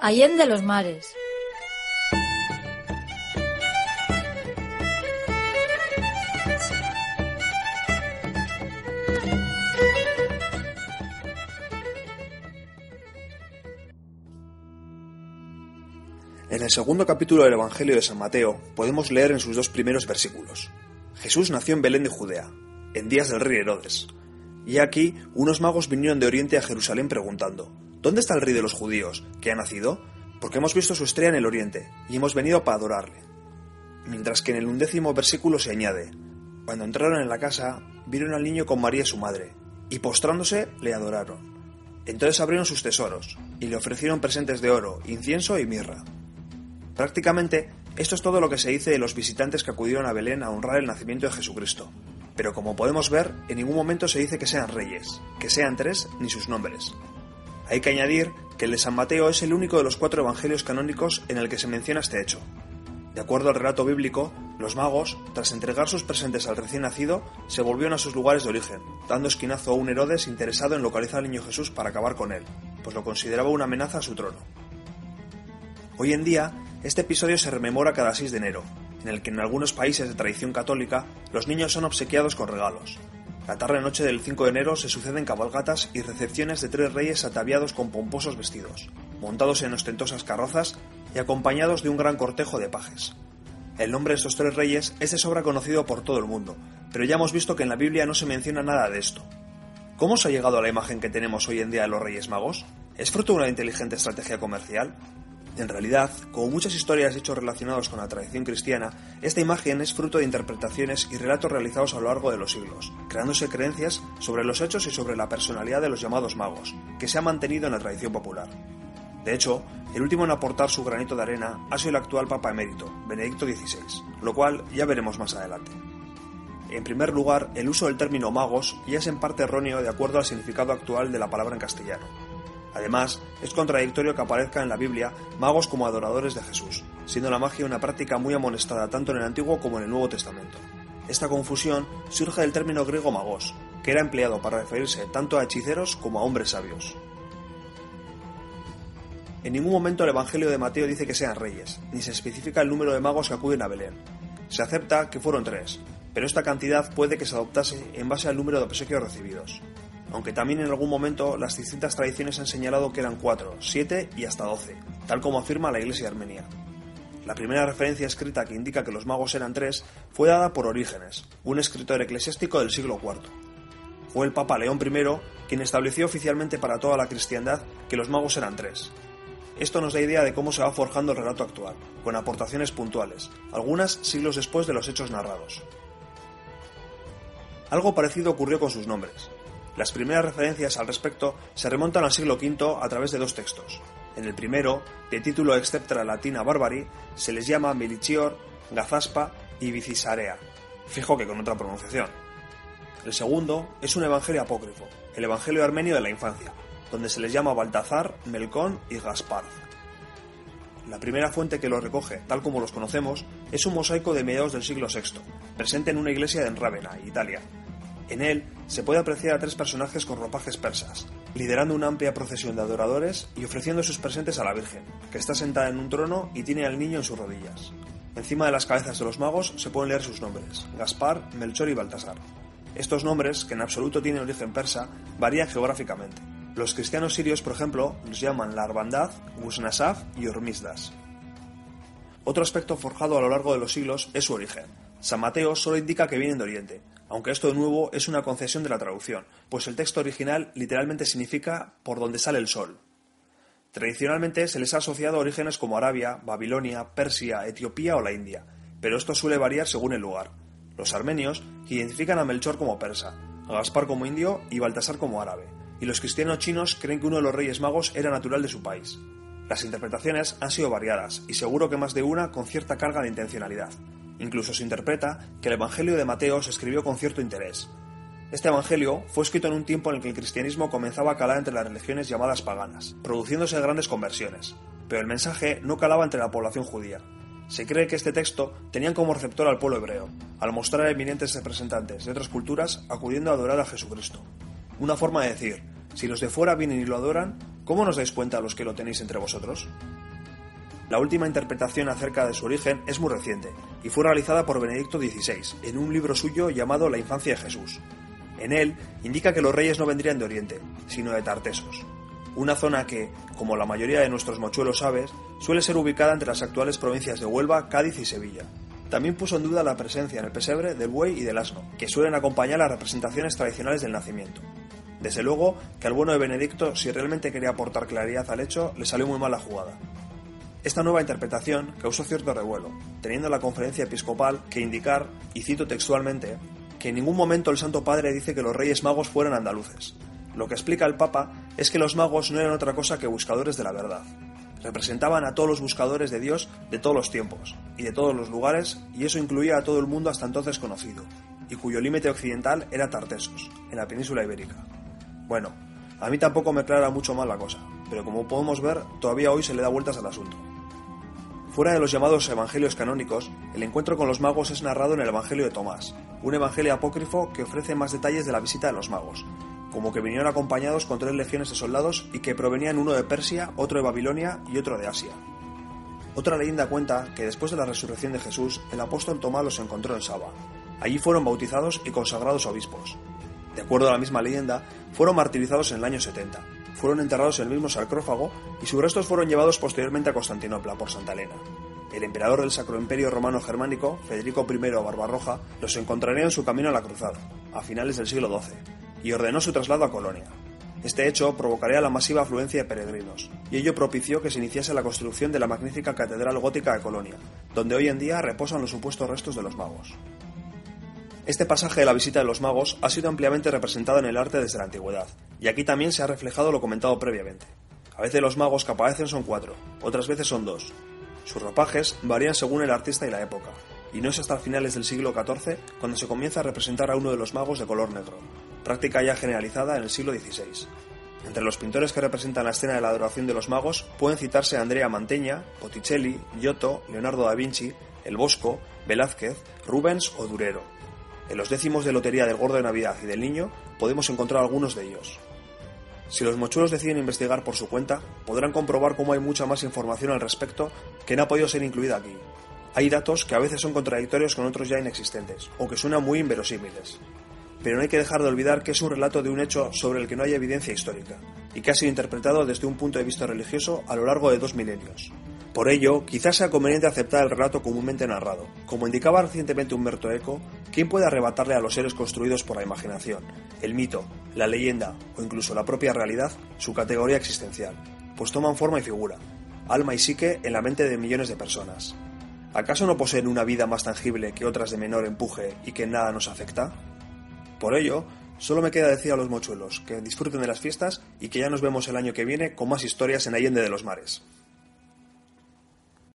Allende los mares. En el segundo capítulo del Evangelio de San Mateo podemos leer en sus dos primeros versículos. Jesús nació en Belén de Judea, en días del rey Herodes. Y aquí unos magos vinieron de Oriente a Jerusalén preguntando, ¿Dónde está el rey de los judíos, que ha nacido? Porque hemos visto su estrella en el Oriente, y hemos venido para adorarle. Mientras que en el undécimo versículo se añade, Cuando entraron en la casa, vieron al niño con María su madre, y postrándose le adoraron. Entonces abrieron sus tesoros, y le ofrecieron presentes de oro, incienso y mirra. Prácticamente, esto es todo lo que se dice de los visitantes que acudieron a Belén a honrar el nacimiento de Jesucristo. Pero como podemos ver, en ningún momento se dice que sean reyes, que sean tres, ni sus nombres. Hay que añadir que el de San Mateo es el único de los cuatro evangelios canónicos en el que se menciona este hecho. De acuerdo al relato bíblico, los magos, tras entregar sus presentes al recién nacido, se volvieron a sus lugares de origen, dando esquinazo a un Herodes interesado en localizar al niño Jesús para acabar con él, pues lo consideraba una amenaza a su trono. Hoy en día, este episodio se rememora cada 6 de enero, en el que en algunos países de tradición católica los niños son obsequiados con regalos. La tarde-noche del 5 de enero se suceden cabalgatas y recepciones de tres reyes ataviados con pomposos vestidos, montados en ostentosas carrozas y acompañados de un gran cortejo de pajes. El nombre de estos tres reyes es de sobra conocido por todo el mundo, pero ya hemos visto que en la Biblia no se menciona nada de esto. ¿Cómo se ha llegado a la imagen que tenemos hoy en día de los Reyes Magos? ¿Es fruto de una inteligente estrategia comercial? En realidad, como muchas historias y hechos relacionados con la tradición cristiana, esta imagen es fruto de interpretaciones y relatos realizados a lo largo de los siglos, creándose creencias sobre los hechos y sobre la personalidad de los llamados magos, que se ha mantenido en la tradición popular. De hecho, el último en aportar su granito de arena ha sido el actual Papa emérito, Benedicto XVI, lo cual ya veremos más adelante. En primer lugar, el uso del término magos ya es en parte erróneo de acuerdo al significado actual de la palabra en castellano, Además, es contradictorio que aparezca en la Biblia magos como adoradores de Jesús, siendo la magia una práctica muy amonestada tanto en el Antiguo como en el Nuevo Testamento. Esta confusión surge del término griego magos, que era empleado para referirse tanto a hechiceros como a hombres sabios. En ningún momento el Evangelio de Mateo dice que sean reyes, ni se especifica el número de magos que acuden a Belén. Se acepta que fueron tres, pero esta cantidad puede que se adoptase en base al número de obsequios recibidos aunque también en algún momento las distintas tradiciones han señalado que eran cuatro, siete y hasta doce, tal como afirma la Iglesia armenia. La primera referencia escrita que indica que los magos eran tres fue dada por Orígenes, un escritor eclesiástico del siglo IV. Fue el Papa León I quien estableció oficialmente para toda la cristiandad que los magos eran tres. Esto nos da idea de cómo se va forjando el relato actual, con aportaciones puntuales, algunas siglos después de los hechos narrados. Algo parecido ocurrió con sus nombres. Las primeras referencias al respecto se remontan al siglo V a través de dos textos. En el primero, de título exceptra latina barbari, se les llama Melchior, Gazaspa y Vicisarea, fijo que con otra pronunciación. El segundo es un evangelio apócrifo, el Evangelio armenio de la infancia, donde se les llama Baltazar, Melcón y Gaspar. La primera fuente que los recoge, tal como los conocemos, es un mosaico de mediados del siglo VI, presente en una iglesia en Rávena, Italia, en él se puede apreciar a tres personajes con ropajes persas, liderando una amplia procesión de adoradores y ofreciendo sus presentes a la Virgen, que está sentada en un trono y tiene al niño en sus rodillas. Encima de las cabezas de los magos se pueden leer sus nombres, Gaspar, Melchor y Baltasar. Estos nombres, que en absoluto tienen origen persa, varían geográficamente. Los cristianos sirios, por ejemplo, los llaman la Arbandad, Gusnasaf y Hormisdas. Otro aspecto forjado a lo largo de los siglos es su origen. San Mateo solo indica que vienen de Oriente, aunque esto de nuevo es una concesión de la traducción, pues el texto original literalmente significa por donde sale el sol. Tradicionalmente se les ha asociado a orígenes como Arabia, Babilonia, Persia, Etiopía o la India, pero esto suele variar según el lugar. Los armenios identifican a Melchor como persa, a Gaspar como indio y Baltasar como árabe, y los cristianos chinos creen que uno de los reyes magos era natural de su país. Las interpretaciones han sido variadas, y seguro que más de una con cierta carga de intencionalidad. Incluso se interpreta que el Evangelio de Mateo se escribió con cierto interés. Este Evangelio fue escrito en un tiempo en el que el cristianismo comenzaba a calar entre las religiones llamadas paganas, produciéndose grandes conversiones, pero el mensaje no calaba entre la población judía. Se cree que este texto tenía como receptor al pueblo hebreo, al mostrar a eminentes representantes de otras culturas acudiendo a adorar a Jesucristo. Una forma de decir, si los de fuera vienen y lo adoran, ¿Cómo nos dais cuenta los que lo tenéis entre vosotros? La última interpretación acerca de su origen es muy reciente y fue realizada por Benedicto XVI en un libro suyo llamado La infancia de Jesús. En él indica que los reyes no vendrían de Oriente, sino de Tartesos, una zona que, como la mayoría de nuestros mochuelos aves, suele ser ubicada entre las actuales provincias de Huelva, Cádiz y Sevilla. También puso en duda la presencia en el pesebre del buey y del asno, que suelen acompañar las representaciones tradicionales del nacimiento. Desde luego que al bueno de Benedicto, si realmente quería aportar claridad al hecho, le salió muy mal la jugada. Esta nueva interpretación causó cierto revuelo, teniendo la conferencia episcopal que indicar, y cito textualmente, que en ningún momento el Santo Padre dice que los Reyes Magos fueran andaluces. Lo que explica el Papa es que los magos no eran otra cosa que buscadores de la verdad. Representaban a todos los buscadores de Dios de todos los tiempos y de todos los lugares, y eso incluía a todo el mundo hasta entonces conocido, y cuyo límite occidental era Tartesos, en la península ibérica. Bueno, a mí tampoco me aclara mucho más la cosa, pero como podemos ver, todavía hoy se le da vueltas al asunto. Fuera de los llamados evangelios canónicos, el encuentro con los magos es narrado en el Evangelio de Tomás, un evangelio apócrifo que ofrece más detalles de la visita de los magos, como que vinieron acompañados con tres legiones de soldados y que provenían uno de Persia, otro de Babilonia y otro de Asia. Otra leyenda cuenta que después de la resurrección de Jesús, el apóstol Tomás los encontró en Saba. Allí fueron bautizados y consagrados obispos. De acuerdo a la misma leyenda, fueron martirizados en el año 70, fueron enterrados en el mismo sarcófago y sus restos fueron llevados posteriormente a Constantinopla por Santa Elena. El emperador del Sacro Imperio Romano Germánico, Federico I Barbarroja, los encontraría en su camino a la cruzada, a finales del siglo XII, y ordenó su traslado a Colonia. Este hecho provocaría la masiva afluencia de peregrinos, y ello propició que se iniciase la construcción de la magnífica Catedral Gótica de Colonia, donde hoy en día reposan los supuestos restos de los magos. Este pasaje de la visita de los magos ha sido ampliamente representado en el arte desde la antigüedad, y aquí también se ha reflejado lo comentado previamente. A veces los magos que aparecen son cuatro, otras veces son dos. Sus ropajes varían según el artista y la época, y no es hasta finales del siglo XIV cuando se comienza a representar a uno de los magos de color negro, práctica ya generalizada en el siglo XVI. Entre los pintores que representan la escena de la adoración de los magos pueden citarse Andrea Mantegna, Botticelli, Giotto, Leonardo da Vinci, El Bosco, Velázquez, Rubens o Durero. En los décimos de lotería del Gordo de Navidad y del Niño podemos encontrar algunos de ellos. Si los mochuelos deciden investigar por su cuenta, podrán comprobar cómo hay mucha más información al respecto que no ha podido ser incluida aquí. Hay datos que a veces son contradictorios con otros ya inexistentes, o que suenan muy inverosímiles. Pero no hay que dejar de olvidar que es un relato de un hecho sobre el que no hay evidencia histórica, y que ha sido interpretado desde un punto de vista religioso a lo largo de dos milenios. Por ello, quizás sea conveniente aceptar el relato comúnmente narrado. Como indicaba recientemente Humberto Eco, ¿quién puede arrebatarle a los seres construidos por la imaginación, el mito, la leyenda o incluso la propia realidad su categoría existencial? Pues toman forma y figura, alma y psique en la mente de millones de personas. ¿Acaso no poseen una vida más tangible que otras de menor empuje y que nada nos afecta? Por ello, solo me queda decir a los mochuelos que disfruten de las fiestas y que ya nos vemos el año que viene con más historias en Allende de los Mares.